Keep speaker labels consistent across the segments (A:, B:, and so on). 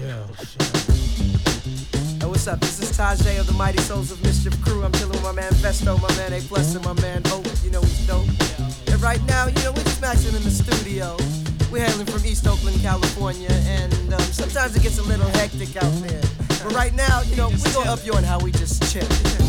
A: chill, chill.
B: Hey, what's up? This is Tajai of the Mighty Souls of Mischief crew. I'm chilling with my man Phesto, my man A Plus, and my man Opio. You know he's dope. And right now, you know, we're just maxing in the studio. We're hailing from East Oakland, California, and um, sometimes it gets a little hectic out there. But right now, you know, we're gonna up you on how we just chill.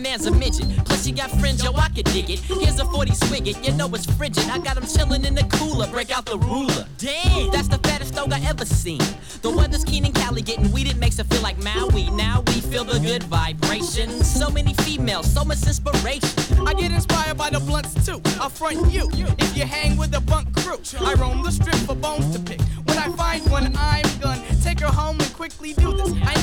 C: Man's a midget. Plus she got fringe, yo, I could dig it. Here's a 40 swig it, you know it's frigid. I got him chillin' in the cooler, break out the ruler. Damn, that's the fattest dog I ever seen. The weather's keen in Cali, getting weeded makes it feel like Maui. Now we feel the good vibration. So many females, so much inspiration.
D: I get inspired by the blunts too. I'll front you if you hang with the bunk crew. I roam the strip for bones to pick. When I find one, I'm gonna take her home and quickly do this. I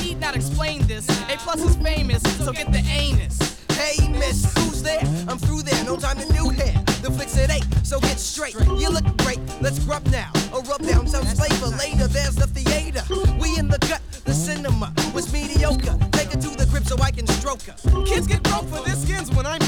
D: explain this. A plus is famous, so get the anus.
B: Hey, miss, who's there? I'm through there, no time to do hair. The flicks at eight, so get straight. You look great, let's grub now. Or rub down some flavor later, there's the theater. We in the gut, the cinema was mediocre. Take her to the crib so I can stroke her.
D: Kids get broke for their skins when I'm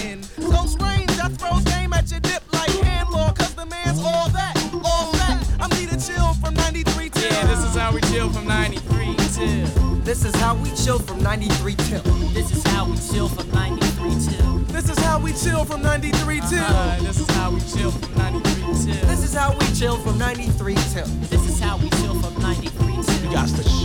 D: this is how we chill from 93 till.
B: This This is how we chill from 93 till.
D: This is how we chill from 93 till.
E: This is how we chill from 93 till.
D: Uh, this is how we chill from 93 till.
B: This is how we chill from 93 till.
D: This is how we chill from 93 till.
F: You got to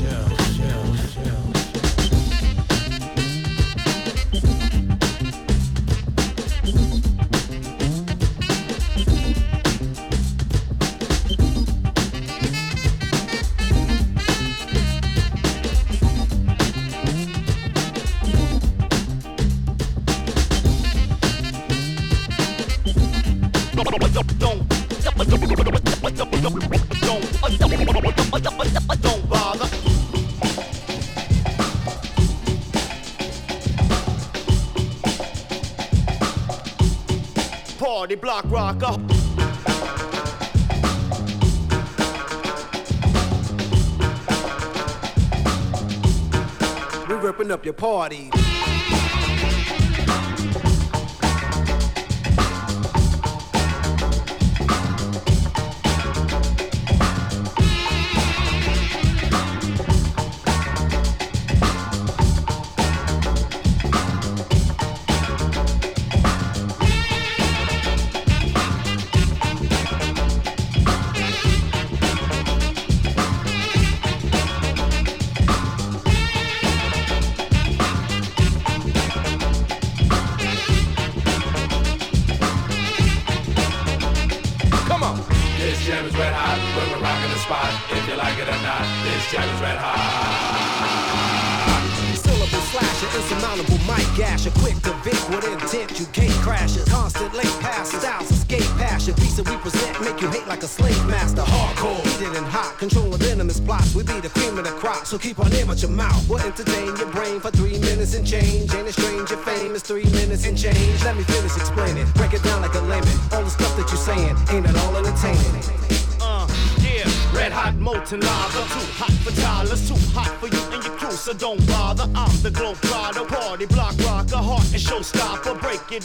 G: Party block rocker.
B: We ripping up your party.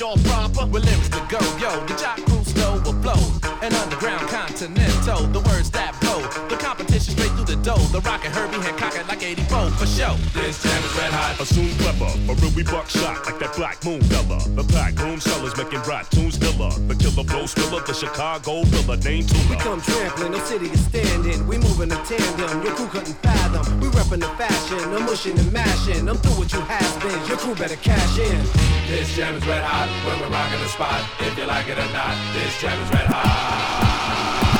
H: It
I: all
G: proper.
H: With lyrics to go, yo, the jock crew stole a flow. An underground continental, the words that blow. The competition straight through the dough. The rocket Herbie Hancock at like 84 for show. This jam is red hot.
J: Assume clever, a real we buckshot like that black moon fella. The pack room sellers making rap tunes killer. The killer flow spiller, the Chicago filler, name
I: We come trampling, no city is mashing. I'm through what you has been, your crew better cash in.
H: This jam is red hot when we're rocking the spot. If you like it or not, this jam is red hot.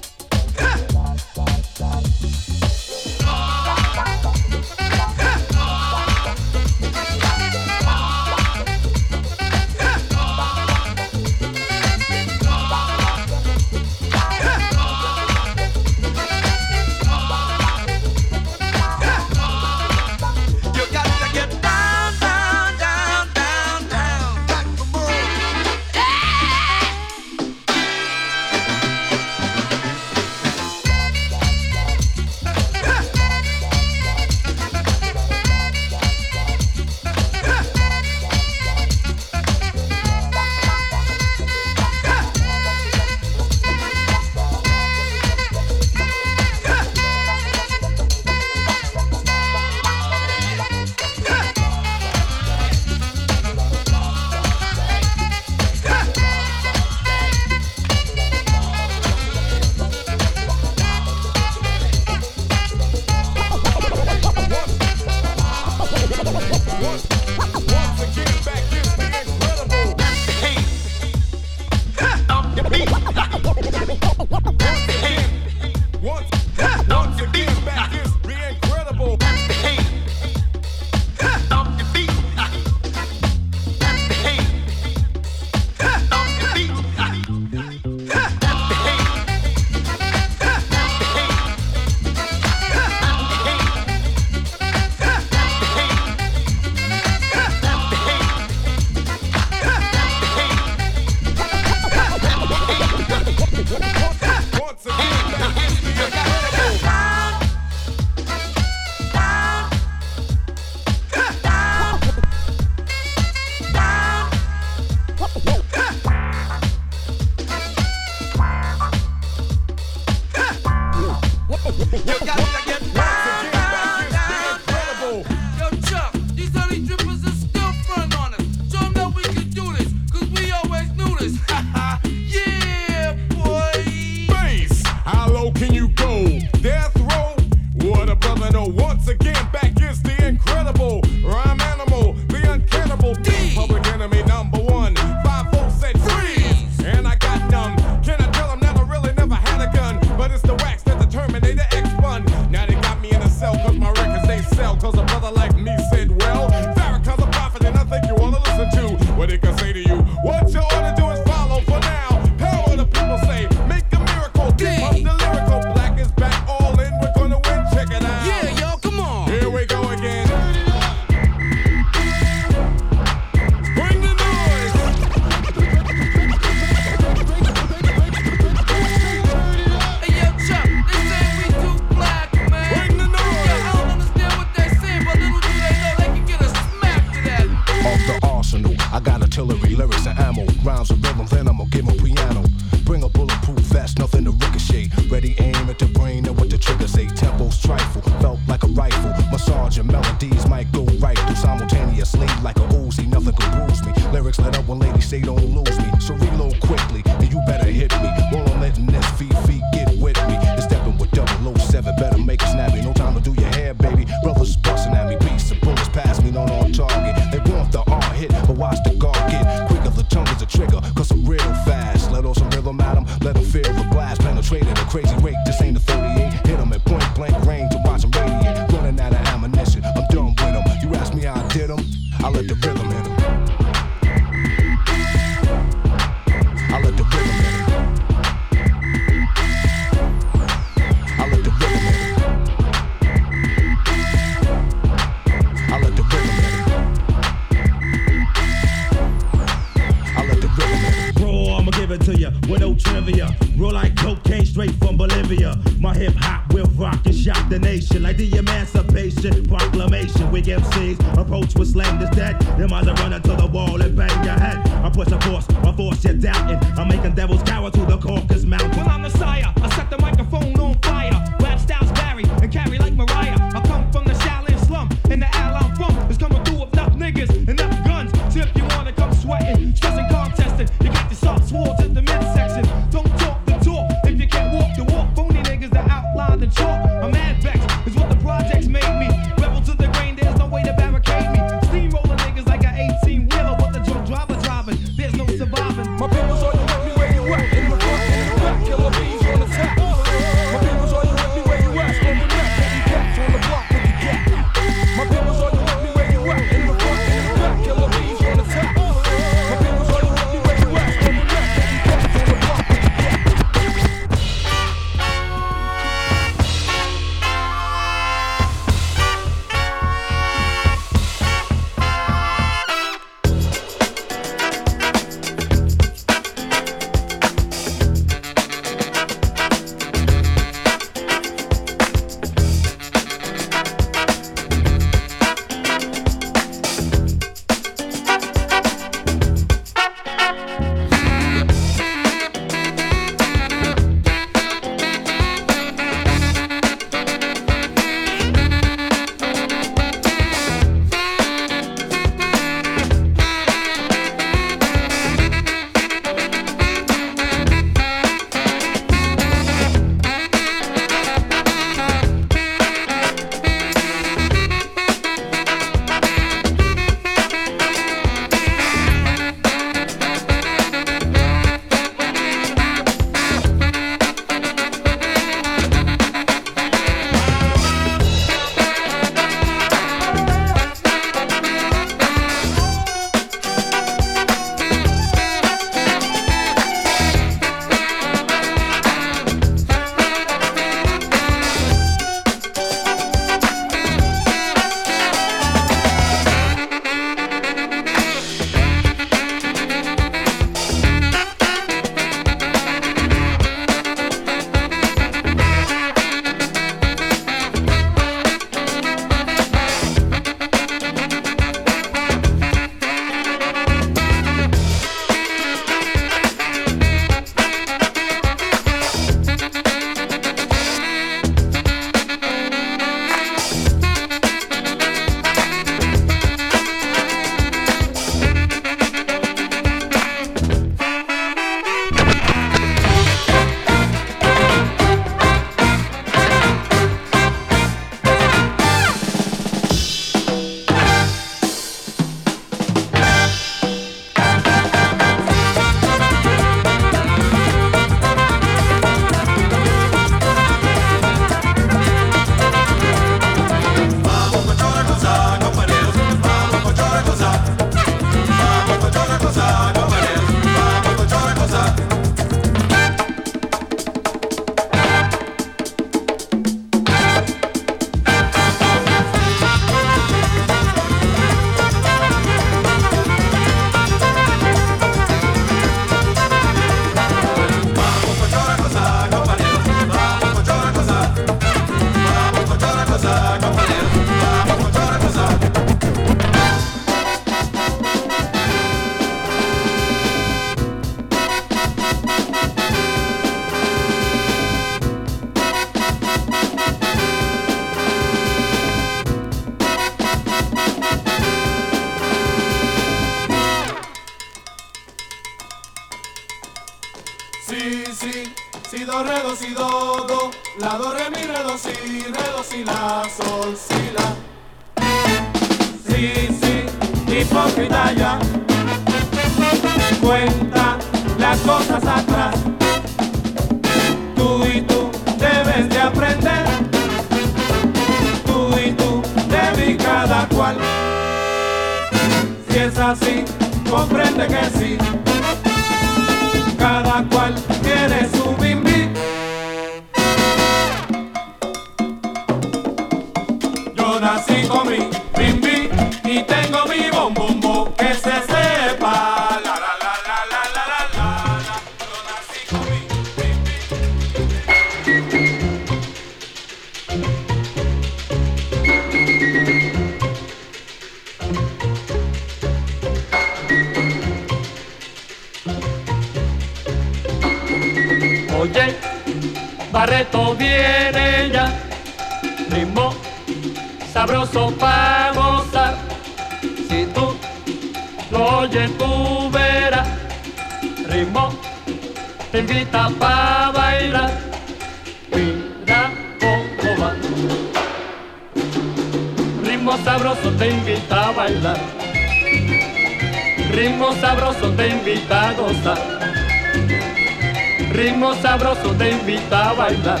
K: Ritmo sabroso te invita a bailar.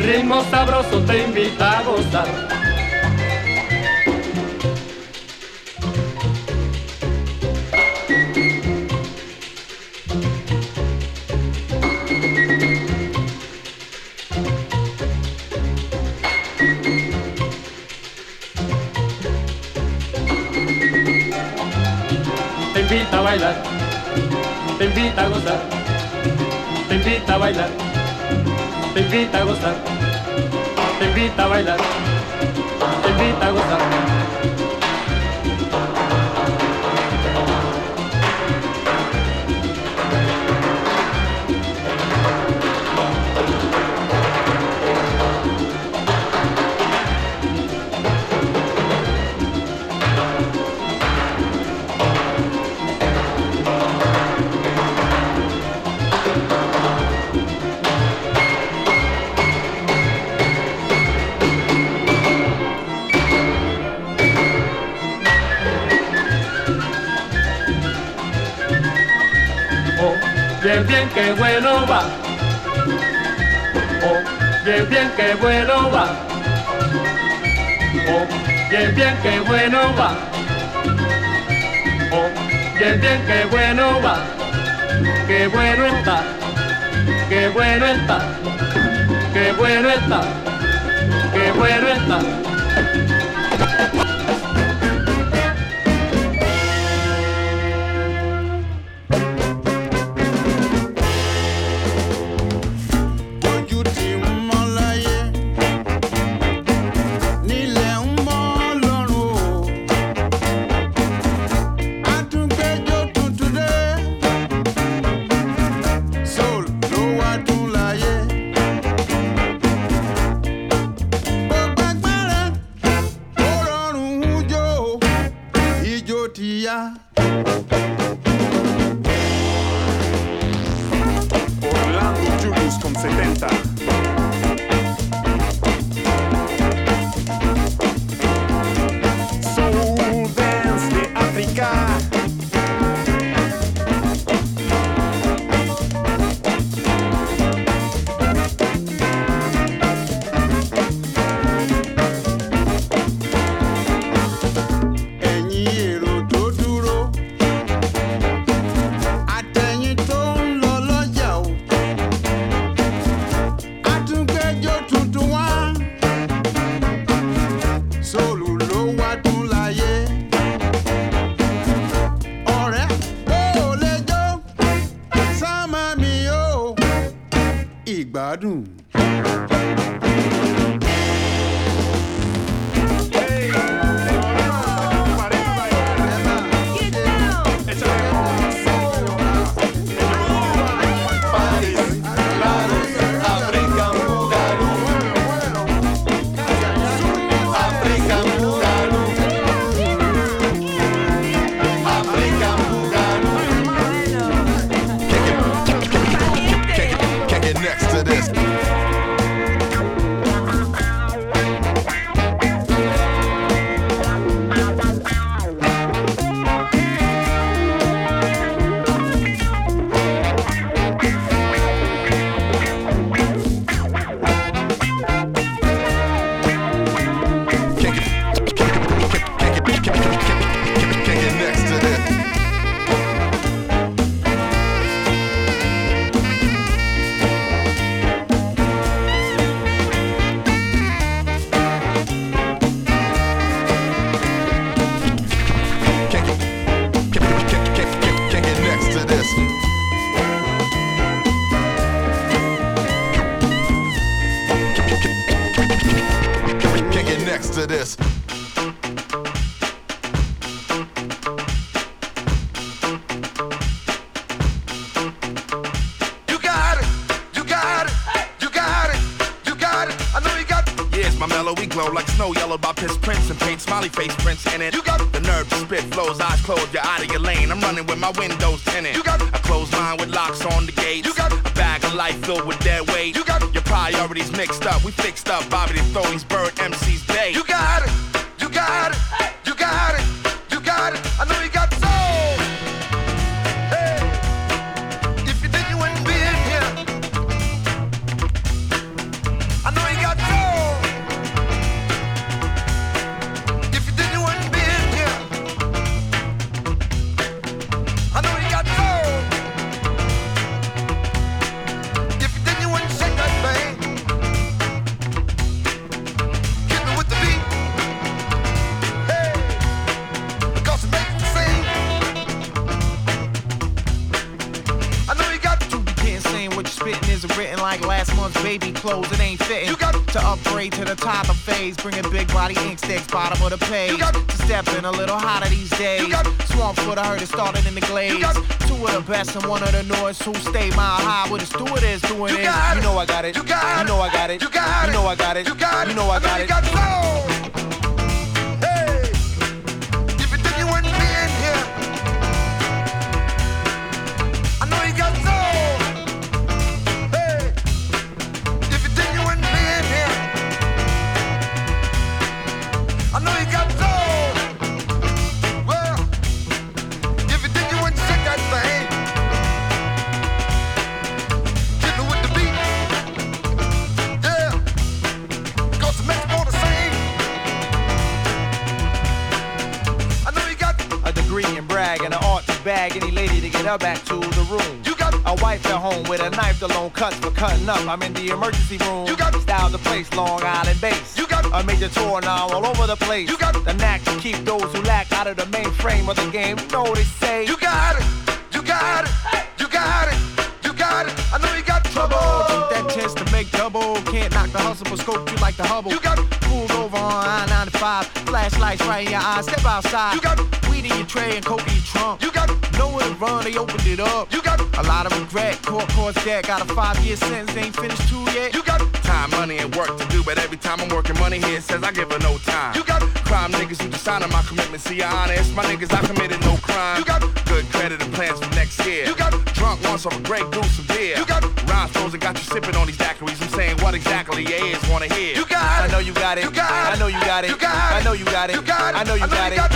K: Ritmo sabroso te invita a gozar. invita a gozar, te invita a bailar, te invita a gozar, te invita a bailar, te invita a gozar. que bueno va. Oh, bien, bien, que bueno va. Oh, bien, bien, que bueno va. Oh, bien, bien, que bueno va. Qué bueno está, qué bueno está, qué bueno está, qué bueno está.
F: Qué bueno está. Written like last month's baby clothes. It ain't fitting. You got to upgrade to the top of phase. Bringing big body ink sticks, bottom of the page. You got to step in a little hotter these days. You got Swamp foot, I heard it started in the glaze. Two of the best and one of the newest who stay mile high with a steward is doing
L: You
F: it. You know I got it.
L: You got
F: You know I got it.
L: You got
F: You know I got it.
L: You got it.
F: You know I got
L: know
F: it. Any lady to get her back to the room.
L: You got
F: a wife at home with a knife alone cuts for cutting up. I'm in the emergency room. You got style the place, Long Island base. You got a major tour now all over the place. You got the knack to keep those who lack out of the mainframe of the game. You know they say.
L: You got it. You got it. You got it. You got it. I know you got trouble.
F: Take that chance to make double. Can't knock the hustle, but scope you like the Hubble. You got pulled over on I-95. Flashlights right in your eyes. Step outside. You got in your tray and in your trunk. You got nowhere to run. They opened it up. You got a lot of regret. Court course debt. Got a five-year sentence. Ain't finished two yet.
L: You got
M: Time, money, and work to do, but every time I'm working money here, it says I give her no time.
L: You got
M: crime niggas who dishonor my commitment. See, you're honest, my niggas, I committed no crime. You got good credit and plans for next year. You got drunk once off a great goose of beer. You got rhymes frozen, got you sipping on these daiquiris. I'm saying what exactly your ears wanna hear.
L: You got
F: I know you got it.
L: You got
F: I know you got it.
L: You got
F: I know you got it.
L: You got it.
F: I know you got it.